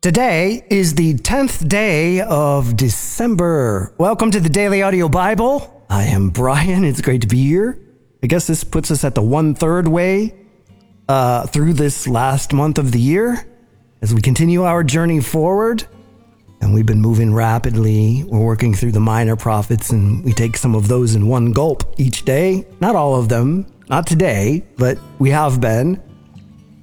Today is the 10th day of December. Welcome to the Daily Audio Bible. I am Brian. It's great to be here. I guess this puts us at the one third way uh, through this last month of the year as we continue our journey forward. And we've been moving rapidly. We're working through the minor prophets, and we take some of those in one gulp each day. Not all of them, not today, but we have been.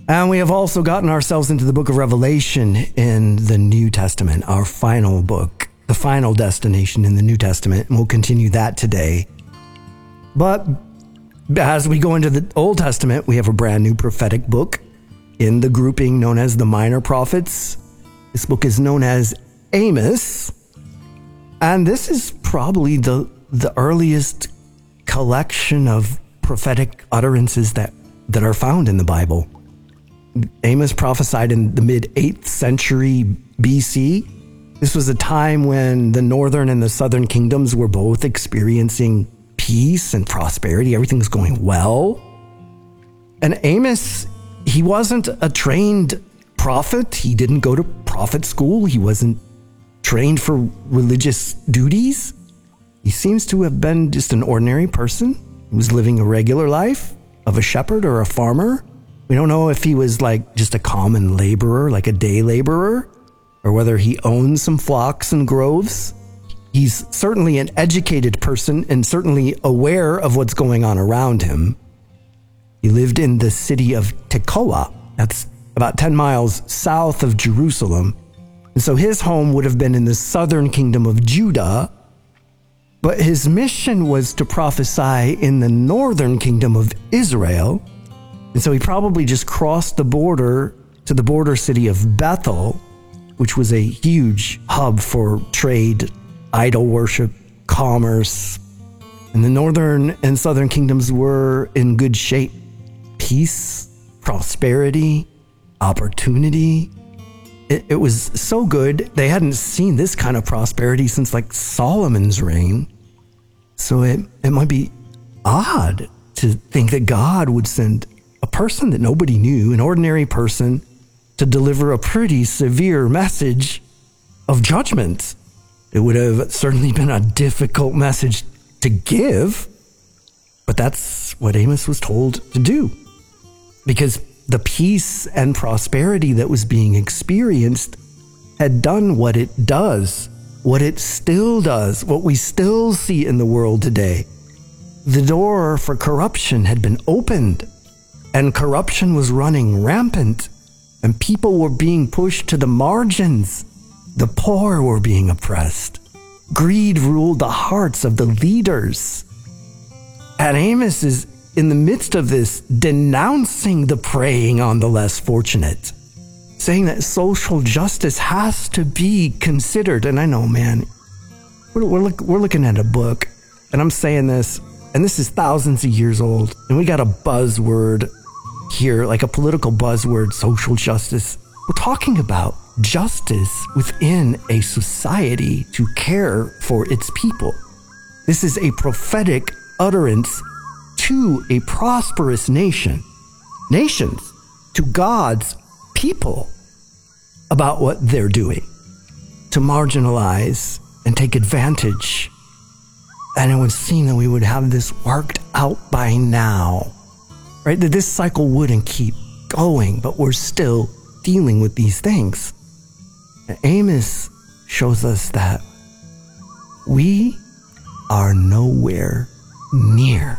And we have also gotten ourselves into the book of Revelation in the New Testament, our final book, the final destination in the New Testament. And we'll continue that today. But as we go into the Old Testament, we have a brand new prophetic book in the grouping known as the Minor Prophets. This book is known as Amos. And this is probably the, the earliest collection of prophetic utterances that, that are found in the Bible. Amos prophesied in the mid 8th century BC. This was a time when the northern and the southern kingdoms were both experiencing peace and prosperity. Everything's going well. And Amos, he wasn't a trained prophet. He didn't go to prophet school. He wasn't trained for religious duties. He seems to have been just an ordinary person who was living a regular life of a shepherd or a farmer we don't know if he was like just a common laborer, like a day laborer, or whether he owned some flocks and groves. He's certainly an educated person and certainly aware of what's going on around him. He lived in the city of Tekoa. That's about 10 miles south of Jerusalem. And so his home would have been in the southern kingdom of Judah. But his mission was to prophesy in the northern kingdom of Israel and so he probably just crossed the border to the border city of Bethel, which was a huge hub for trade, idol worship, commerce. And the northern and southern kingdoms were in good shape peace, prosperity, opportunity. It, it, was so good, they hadn't seen this kind of prosperity since like Solomon's reign. So it, it might be odd to think that God would send person that nobody knew, an ordinary person, to deliver a pretty severe message of judgment. It would have certainly been a difficult message to give, but that's what Amos was told to do. Because the peace and prosperity that was being experienced had done what it does, what it still does, what we still see in the world today. The door for corruption had been opened and corruption was running rampant, and people were being pushed to the margins. The poor were being oppressed. Greed ruled the hearts of the leaders. And Amos is in the midst of this denouncing the preying on the less fortunate, saying that social justice has to be considered. And I know, man, we're, we're, look, we're looking at a book, and I'm saying this, and this is thousands of years old, and we got a buzzword here, like a political buzzword, social justice. We're talking about justice within a society to care for its people. This is a prophetic utterance to a prosperous nation, nations, to God's people about what they're doing, to marginalize and take advantage. And it would seem that we would have this worked out by now right? That this cycle wouldn't keep going, but we're still dealing with these things. And Amos shows us that we are nowhere near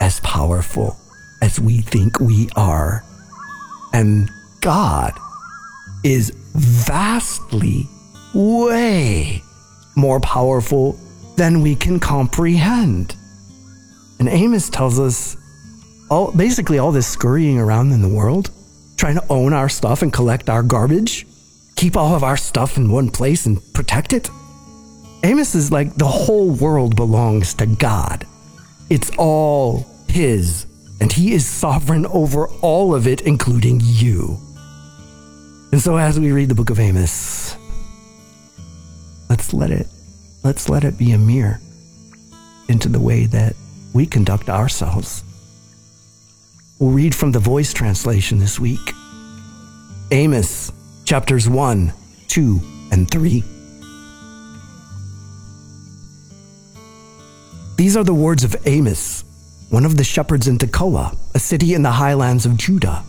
as powerful as we think we are. And God is vastly, way more powerful than we can comprehend. And Amos tells us all basically all this scurrying around in the world, trying to own our stuff and collect our garbage, keep all of our stuff in one place and protect it. Amos is like the whole world belongs to God. It's all his, and he is sovereign over all of it, including you. And so as we read the book of Amos, let's let it let's let it be a mirror into the way that we conduct ourselves. We'll read from the voice translation this week. Amos, chapters 1, 2, and 3. These are the words of Amos, one of the shepherds in Tekoa, a city in the highlands of Judah.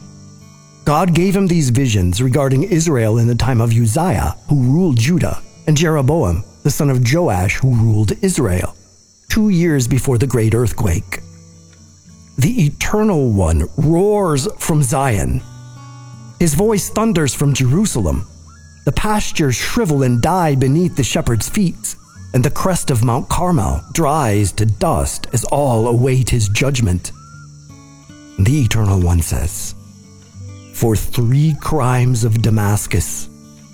God gave him these visions regarding Israel in the time of Uzziah, who ruled Judah, and Jeroboam, the son of Joash, who ruled Israel, two years before the great earthquake. The Eternal One roars from Zion. His voice thunders from Jerusalem. The pastures shrivel and die beneath the shepherd's feet and the crest of Mount Carmel dries to dust as all await his judgment. The Eternal One says, For three crimes of Damascus,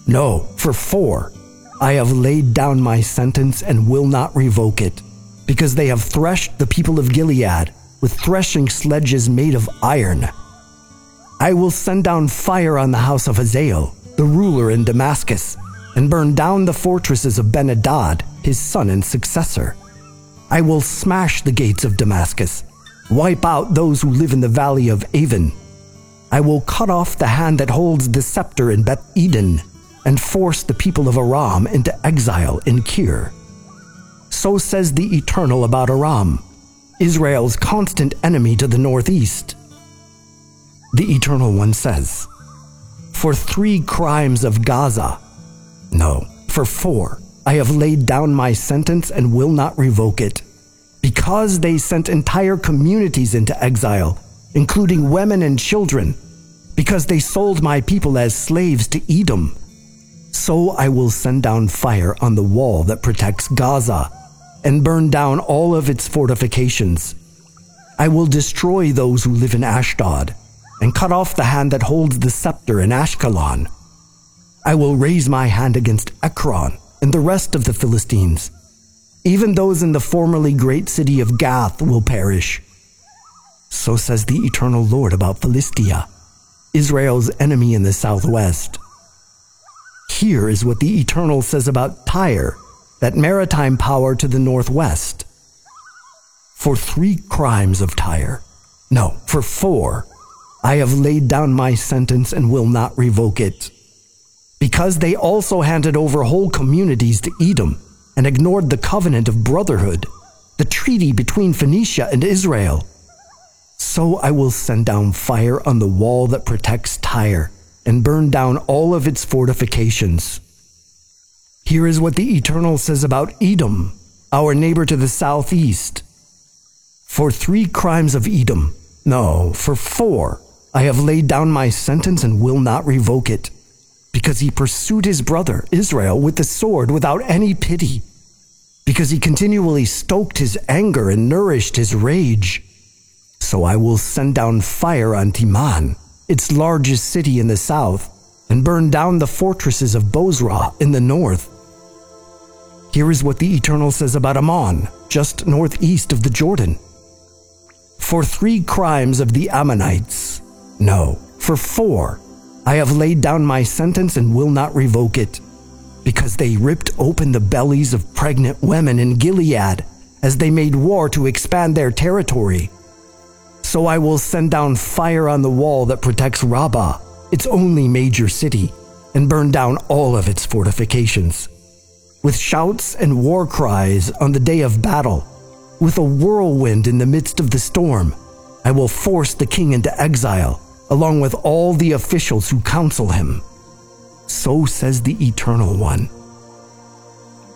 no, for four, I have laid down my sentence and will not revoke it, because they have threshed the people of Gilead with threshing sledges made of iron. I will send down fire on the house of Hazael, the ruler in Damascus, and burn down the fortresses of Benhadad his son and successor. I will smash the gates of Damascus, wipe out those who live in the valley of Aven. I will cut off the hand that holds the scepter in Beth Eden, and force the people of Aram into exile in Kir. So says the Eternal about Aram, Israel's constant enemy to the northeast. The Eternal One says, For three crimes of Gaza, no, for four, I have laid down my sentence and will not revoke it. Because they sent entire communities into exile, including women and children, because they sold my people as slaves to Edom, so I will send down fire on the wall that protects Gaza and burn down all of its fortifications. I will destroy those who live in Ashdod and cut off the hand that holds the scepter in Ashkelon. I will raise my hand against Ekron and the rest of the Philistines. Even those in the formerly great city of Gath will perish. So says the eternal Lord about Philistia, Israel's enemy in the southwest. Here is what the eternal says about Tyre, that maritime power to the northwest. For three crimes of Tyre, no, for four, I have laid down my sentence and will not revoke it because they also handed over whole communities to Edom and ignored the covenant of brotherhood, the treaty between Phoenicia and Israel. So I will send down fire on the wall that protects Tyre and burn down all of its fortifications. Here is what the Eternal says about Edom, our neighbor to the southeast. For three crimes of Edom, no, for four, I have laid down my sentence and will not revoke it because he pursued his brother, Israel, with the sword without any pity, because he continually stoked his anger and nourished his rage. So I will send down fire on Teman, its largest city in the south, and burn down the fortresses of Bozrah in the north. Here is what the Eternal says about Ammon, just northeast of the Jordan. For three crimes of the Ammonites, no, for four, I have laid down my sentence and will not revoke it, because they ripped open the bellies of pregnant women in Gilead as they made war to expand their territory. So I will send down fire on the wall that protects Rabbah, its only major city, and burn down all of its fortifications. With shouts and war cries on the day of battle, with a whirlwind in the midst of the storm, I will force the king into exile along with all the officials who counsel him. So says the Eternal One.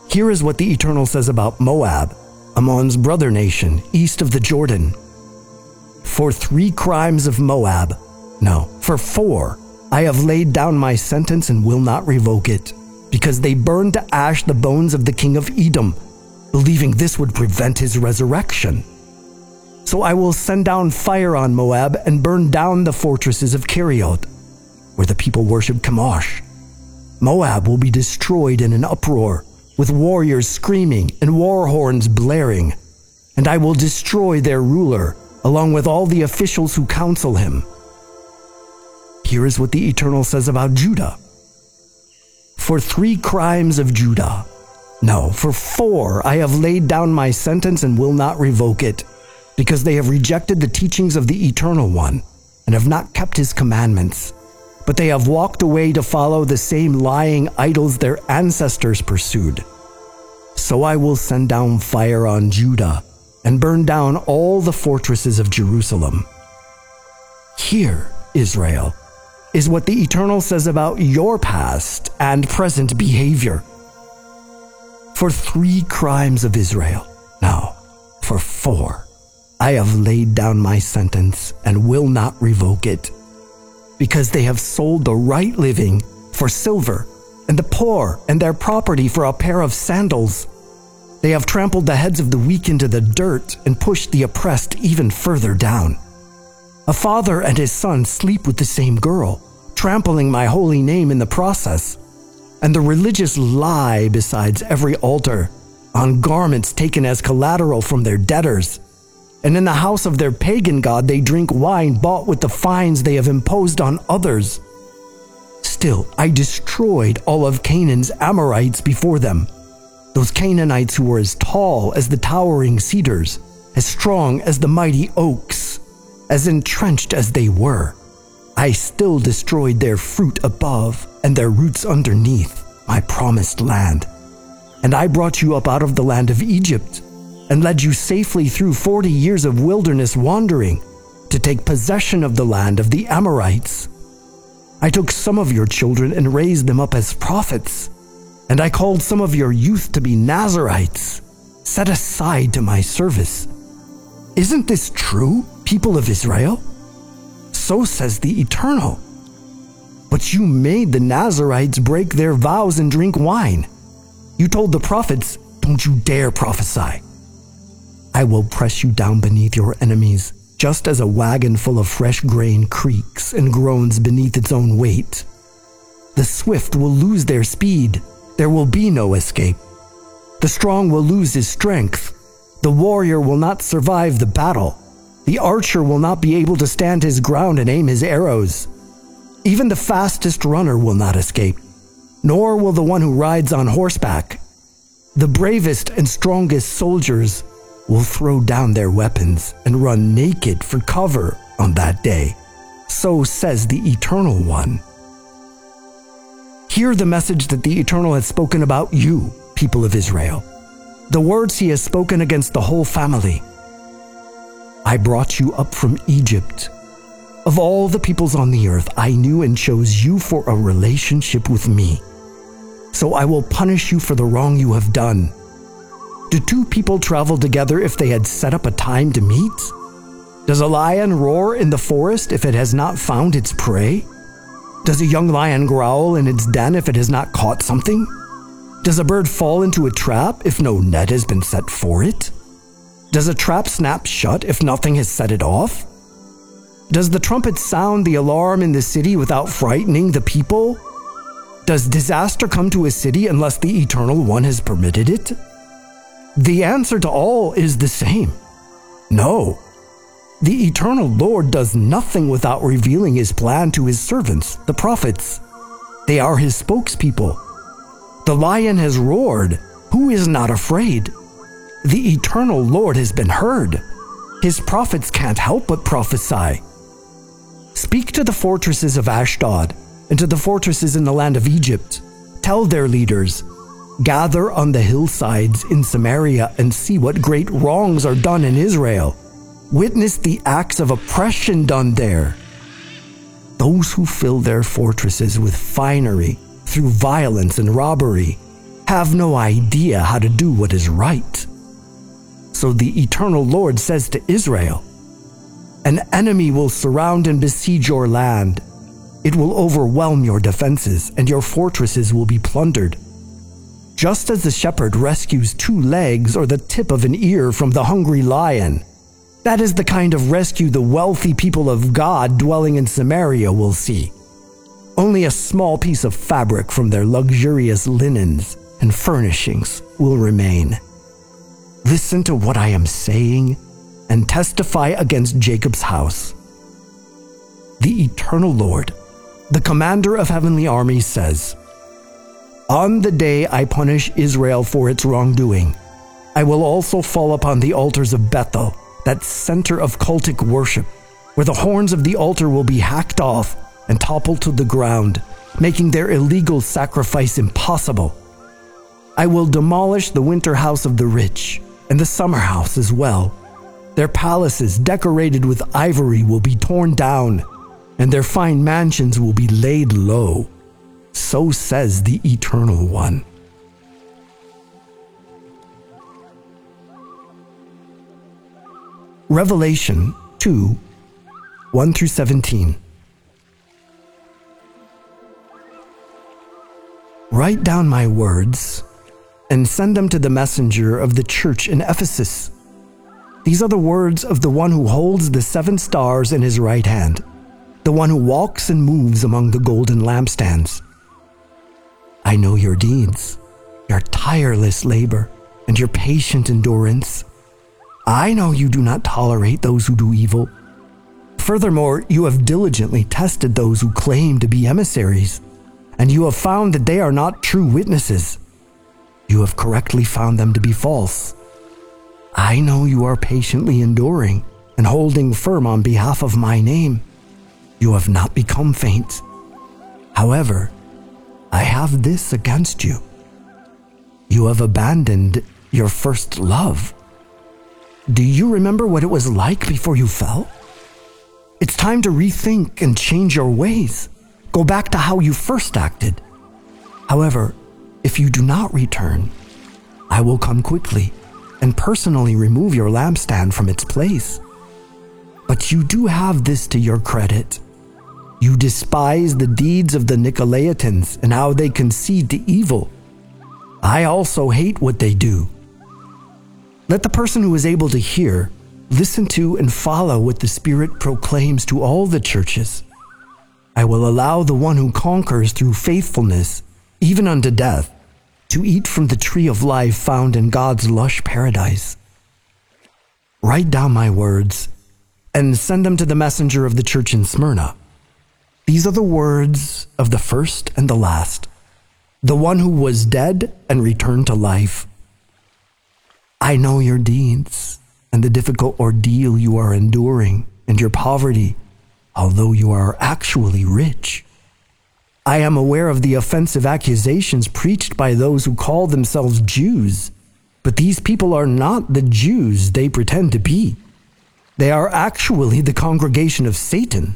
Here is what the Eternal says about Moab, Ammon's brother nation east of the Jordan. For three crimes of Moab, no, for four, I have laid down my sentence and will not revoke it, because they burned to ash the bones of the king of Edom, believing this would prevent his resurrection. So I will send down fire on Moab and burn down the fortresses of Kerioth, where the people worship Chemosh. Moab will be destroyed in an uproar, with warriors screaming and war horns blaring, and I will destroy their ruler, along with all the officials who counsel him. Here is what the Eternal says about Judah. For three crimes of Judah, no, for four I have laid down my sentence and will not revoke it because they have rejected the teachings of the Eternal One and have not kept his commandments, but they have walked away to follow the same lying idols their ancestors pursued. So I will send down fire on Judah and burn down all the fortresses of Jerusalem. Hear, Israel, is what the Eternal says about your past and present behavior. For three crimes of Israel, now, for four, I have laid down my sentence and will not revoke it because they have sold the right living for silver, and the poor and their property for a pair of sandals. They have trampled the heads of the weak into the dirt and pushed the oppressed even further down. A father and his son sleep with the same girl, trampling my holy name in the process. And the religious lie besides every altar on garments taken as collateral from their debtors and in the house of their pagan god they drink wine bought with the fines they have imposed on others. Still, I destroyed all of Canaan's Amorites before them, those Canaanites who were as tall as the towering cedars, as strong as the mighty oaks, as entrenched as they were. I still destroyed their fruit above and their roots underneath my promised land. And I brought you up out of the land of Egypt and led you safely through 40 years of wilderness wandering to take possession of the land of the Amorites. I took some of your children and raised them up as prophets, and I called some of your youth to be Nazarites, set aside to my service. Isn't this true, people of Israel? So says the Eternal. But you made the Nazarites break their vows and drink wine. You told the prophets, Don't you dare prophesy. I will press you down beneath your enemies, just as a wagon full of fresh grain creaks and groans beneath its own weight. The swift will lose their speed. There will be no escape. The strong will lose his strength. The warrior will not survive the battle. The archer will not be able to stand his ground and aim his arrows. Even the fastest runner will not escape, nor will the one who rides on horseback. The bravest and strongest soldiers will throw down their weapons and run naked for cover on that day. So says the Eternal One. Hear the message that the Eternal has spoken about you, people of Israel, the words he has spoken against the whole family. I brought you up from Egypt. Of all the peoples on the earth, I knew and chose you for a relationship with me. So I will punish you for the wrong you have done do two people travel together if they had set up a time to meet? Does a lion roar in the forest if it has not found its prey? Does a young lion growl in its den if it has not caught something? Does a bird fall into a trap if no net has been set for it? Does a trap snap shut if nothing has set it off? Does the trumpet sound the alarm in the city without frightening the people? Does disaster come to a city unless the Eternal One has permitted it? The answer to all is the same no. The eternal Lord does nothing without revealing his plan to his servants, the prophets. They are his spokespeople. The lion has roared. Who is not afraid? The eternal Lord has been heard. His prophets can't help but prophesy. Speak to the fortresses of Ashdod and to the fortresses in the land of Egypt. Tell their leaders, Gather on the hillsides in Samaria and see what great wrongs are done in Israel. Witness the acts of oppression done there. Those who fill their fortresses with finery through violence and robbery have no idea how to do what is right. So the eternal Lord says to Israel An enemy will surround and besiege your land. It will overwhelm your defenses, and your fortresses will be plundered just as the shepherd rescues two legs or the tip of an ear from the hungry lion. That is the kind of rescue the wealthy people of God dwelling in Samaria will see. Only a small piece of fabric from their luxurious linens and furnishings will remain. Listen to what I am saying and testify against Jacob's house. The eternal Lord, the commander of heavenly armies, says, on the day I punish Israel for its wrongdoing, I will also fall upon the altars of Bethel, that center of cultic worship, where the horns of the altar will be hacked off and topple to the ground, making their illegal sacrifice impossible. I will demolish the winter house of the rich and the summer house as well. Their palaces, decorated with ivory, will be torn down, and their fine mansions will be laid low. So says the Eternal One. Revelation 2 1 through 17. Write down my words and send them to the messenger of the church in Ephesus. These are the words of the one who holds the seven stars in his right hand, the one who walks and moves among the golden lampstands. I know your deeds, your tireless labor, and your patient endurance. I know you do not tolerate those who do evil. Furthermore, you have diligently tested those who claim to be emissaries, and you have found that they are not true witnesses. You have correctly found them to be false. I know you are patiently enduring and holding firm on behalf of my name. You have not become faint. However, I have this against you. You have abandoned your first love. Do you remember what it was like before you fell? It's time to rethink and change your ways. Go back to how you first acted. However, if you do not return, I will come quickly and personally remove your lampstand from its place. But you do have this to your credit. You despise the deeds of the Nicolaitans and how they concede to evil. I also hate what they do. Let the person who is able to hear listen to and follow what the Spirit proclaims to all the churches. I will allow the one who conquers through faithfulness, even unto death, to eat from the tree of life found in God's lush paradise. Write down my words and send them to the messenger of the church in Smyrna. These are the words of the first and the last, the one who was dead and returned to life. I know your deeds and the difficult ordeal you are enduring and your poverty, although you are actually rich. I am aware of the offensive accusations preached by those who call themselves Jews, but these people are not the Jews they pretend to be. They are actually the congregation of Satan.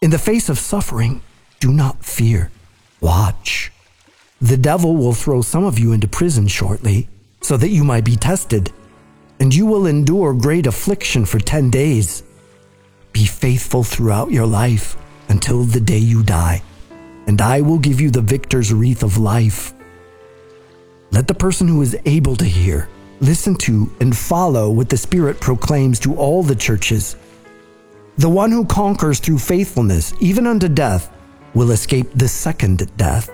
In the face of suffering, do not fear. Watch. The devil will throw some of you into prison shortly, so that you might be tested, and you will endure great affliction for ten days. Be faithful throughout your life until the day you die and I will give you the victor's wreath of life. Let the person who is able to hear listen to and follow what the Spirit proclaims to all the churches. The one who conquers through faithfulness, even unto death, will escape the second death.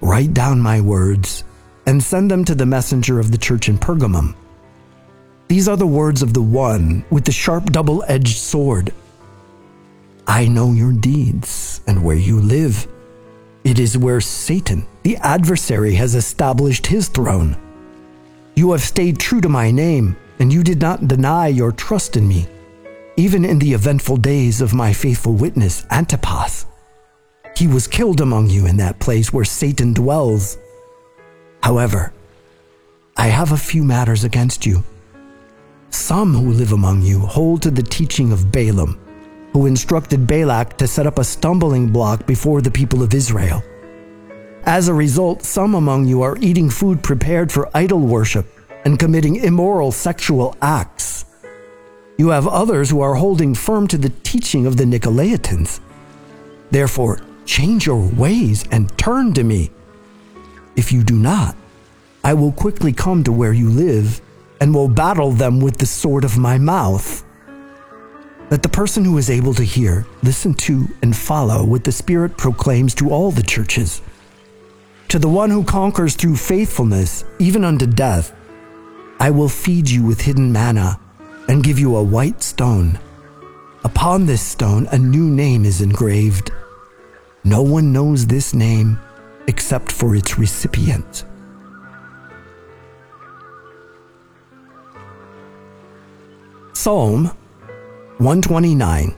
Write down my words and send them to the messenger of the church in Pergamum. These are the words of the one with the sharp double edged sword. I know your deeds and where you live. It is where Satan, the adversary, has established his throne. You have stayed true to my name, and you did not deny your trust in me, even in the eventful days of my faithful witness, Antipas. He was killed among you in that place where Satan dwells. However, I have a few matters against you. Some who live among you hold to the teaching of Balaam who instructed Balak to set up a stumbling block before the people of Israel. As a result, some among you are eating food prepared for idol worship and committing immoral sexual acts. You have others who are holding firm to the teaching of the Nicolaitans. Therefore, change your ways and turn to me. If you do not, I will quickly come to where you live and will battle them with the sword of my mouth. Let the person who is able to hear listen to and follow what the Spirit proclaims to all the churches. To the one who conquers through faithfulness, even unto death, I will feed you with hidden manna and give you a white stone. Upon this stone, a new name is engraved. No one knows this name except for its recipient. Psalm 129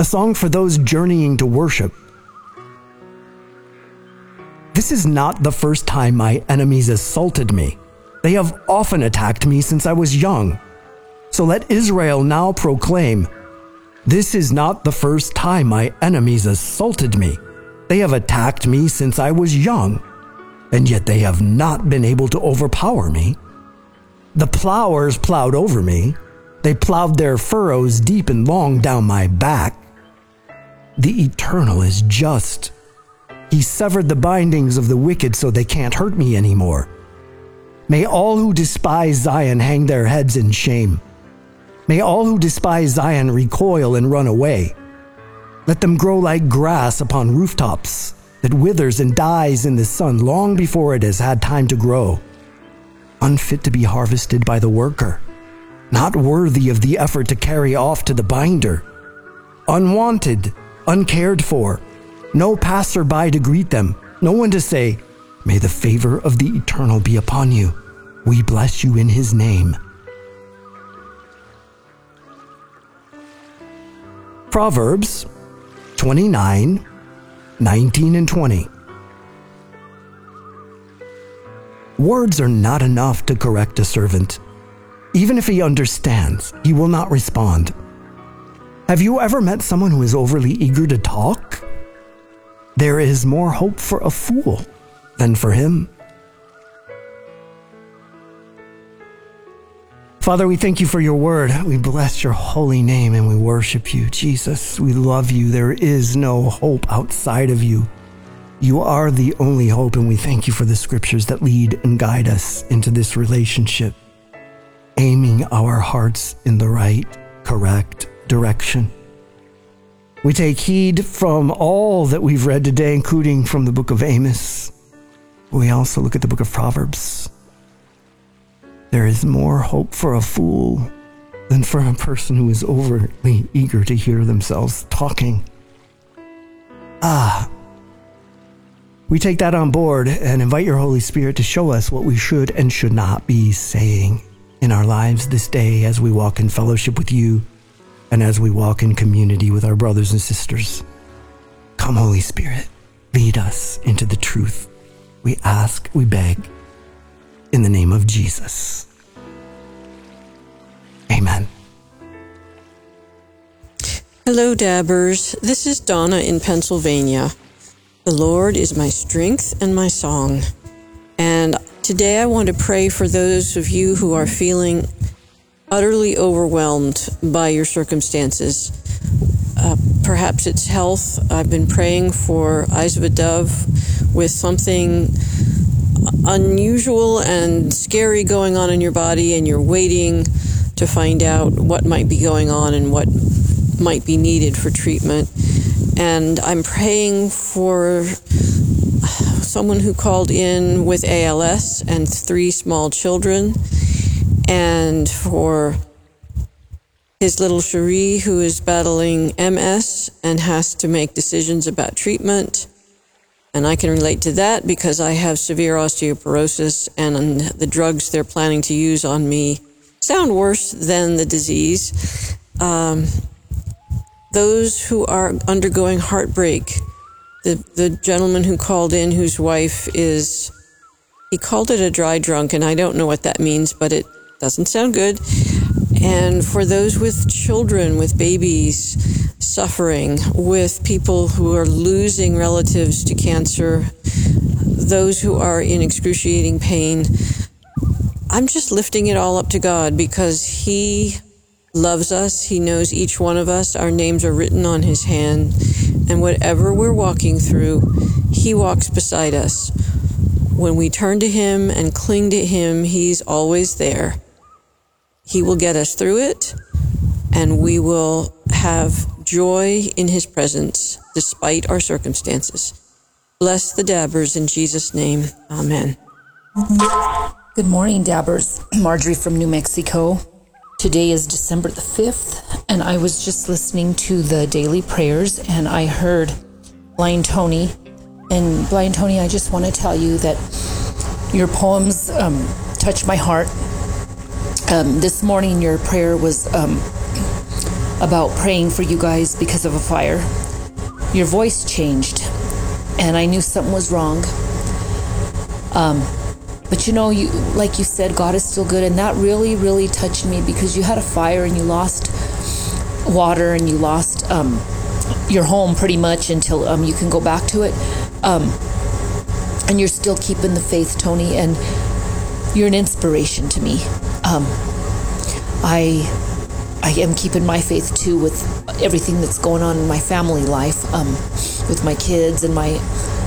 a song for those journeying to worship. This is not the first time my enemies assaulted me. They have often attacked me since I was young. So let Israel now proclaim This is not the first time my enemies assaulted me. They have attacked me since I was young, and yet they have not been able to overpower me. The plowers plowed over me, they plowed their furrows deep and long down my back. The Eternal is just. He severed the bindings of the wicked so they can't hurt me anymore. May all who despise Zion hang their heads in shame. May all who despise Zion recoil and run away. Let them grow like grass upon rooftops that withers and dies in the sun long before it has had time to grow, unfit to be harvested by the worker not worthy of the effort to carry off to the binder. Unwanted, uncared for, no passerby to greet them, no one to say, May the favor of the Eternal be upon you. We bless you in his name. Proverbs 29, 19, and 20. Words are not enough to correct a servant even if he understands, he will not respond. Have you ever met someone who is overly eager to talk? There is more hope for a fool than for him. Father, we thank you for your word. We bless your holy name and we worship you. Jesus, we love you. There is no hope outside of you. You are the only hope, and we thank you for the scriptures that lead and guide us into this relationship aiming our hearts in the right, correct direction. We take heed from all that we've read today, including from the book of Amos. We also look at the book of Proverbs. There is more hope for a fool than for a person who is overly eager to hear themselves talking. Ah, we take that on board and invite your Holy Spirit to show us what we should and should not be saying in our lives this day as we walk in fellowship with you and as we walk in community with our brothers and sisters. Come, Holy Spirit, lead us into the truth. We ask, we beg, in the name of Jesus. Amen. Hello, Dabbers. This is Donna in Pennsylvania. The Lord is my strength and my song. And Today, I want to pray for those of you who are feeling utterly overwhelmed by your circumstances. Uh, perhaps it's health. I've been praying for eyes of a dove with something unusual and scary going on in your body, and you're waiting to find out what might be going on and what might be needed for treatment. And I'm praying for someone who called in with ALS and three small children, and for his little Cherie who is battling MS and has to make decisions about treatment. And I can relate to that because I have severe osteoporosis and the drugs they're planning to use on me sound worse than the disease. Um, those who are undergoing heartbreak the the gentleman who called in, whose wife is, he called it a dry drunk, and I don't know what that means, but it doesn't sound good. And for those with children, with babies suffering, with people who are losing relatives to cancer, those who are in excruciating pain, I'm just lifting it all up to God because He loves us. He knows each one of us. Our names are written on His hand. And whatever we're walking through, He walks beside us. When we turn to Him and cling to Him, He's always there. He will get us through it, and we will have joy in His presence despite our circumstances. Bless the Dabbers in Jesus' name. Amen. Good morning, Dabbers. Marjorie from New Mexico. Today is December the 5th, and I was just listening to the daily prayers and I heard Blind Tony. And Blind Tony, I just want to tell you that your poems um, touch my heart. Um, this morning, your prayer was um, about praying for you guys because of a fire. Your voice changed, and I knew something was wrong. Um, but you know, you like you said, God is still good, and that really, really touched me because you had a fire and you lost water and you lost um, your home pretty much until um, you can go back to it. Um, and you're still keeping the faith, Tony, and you're an inspiration to me. Um, I I am keeping my faith too with everything that's going on in my family life, um, with my kids and my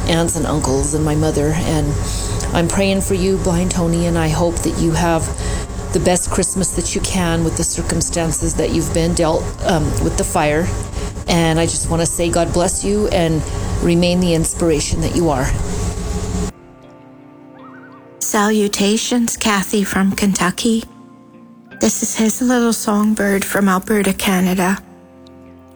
aunts and uncles and my mother. And I'm praying for you, Blind Tony, and I hope that you have the best Christmas that you can with the circumstances that you've been dealt um, with the fire. And I just want to say, God bless you and remain the inspiration that you are. Salutations, Kathy from Kentucky. This is his little songbird from Alberta, Canada.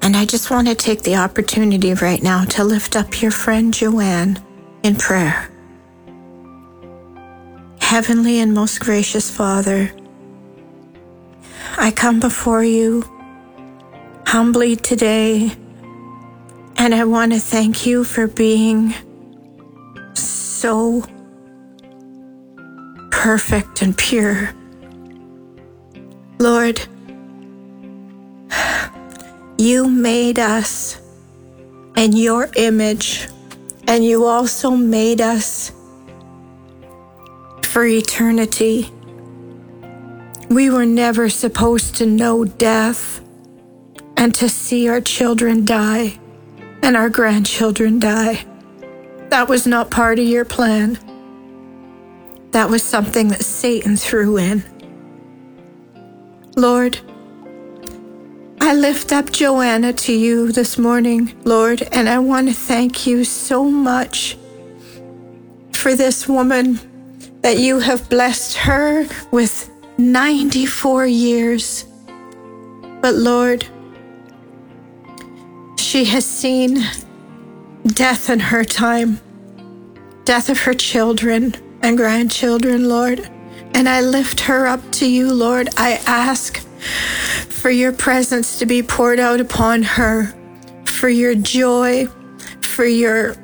And I just want to take the opportunity right now to lift up your friend Joanne in prayer. Heavenly and most gracious Father, I come before you humbly today, and I want to thank you for being so perfect and pure. Lord, you made us in your image, and you also made us for eternity. We were never supposed to know death and to see our children die and our grandchildren die. That was not part of your plan. That was something that Satan threw in. Lord, I lift up Joanna to you this morning, Lord, and I want to thank you so much for this woman that you have blessed her with 94 years. But Lord, she has seen death in her time, death of her children and grandchildren, Lord. And I lift her up to you, Lord. I ask for your presence to be poured out upon her, for your joy, for your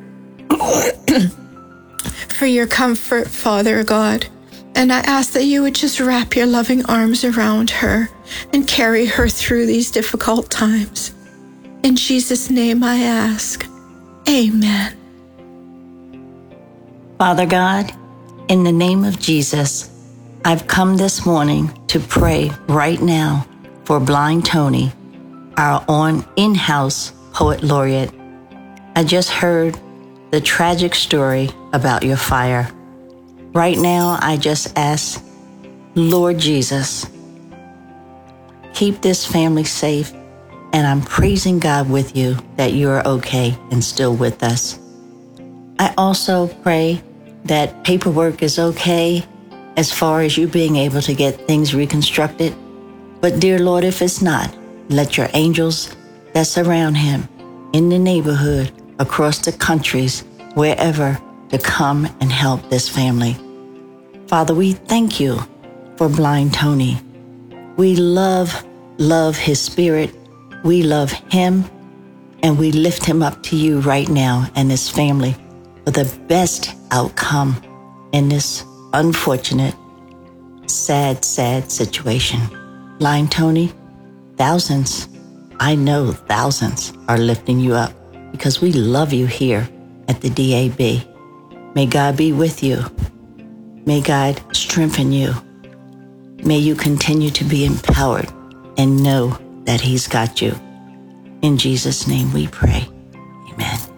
for your comfort, Father God. And I ask that you would just wrap your loving arms around her and carry her through these difficult times. In Jesus' name I ask. Amen. Father God, in the name of Jesus, I've come this morning to pray right now for Blind Tony, our own in house poet laureate. I just heard the tragic story about your fire. Right now, I just ask, Lord Jesus, keep this family safe, and I'm praising God with you that you're okay and still with us. I also pray that paperwork is okay as far as you being able to get things reconstructed. But, dear Lord, if it's not, let your angels that surround him in the neighborhood, across the countries, wherever, to come and help this family. Father, we thank you for blind Tony. We love, love his spirit. We love him, and we lift him up to you right now and his family for the best outcome in this unfortunate, sad, sad situation. Blind Tony, thousands, I know thousands are lifting you up because we love you here at the DAB. May God be with you. May God strengthen you. May you continue to be empowered and know that He's got you. In Jesus' name we pray. Amen.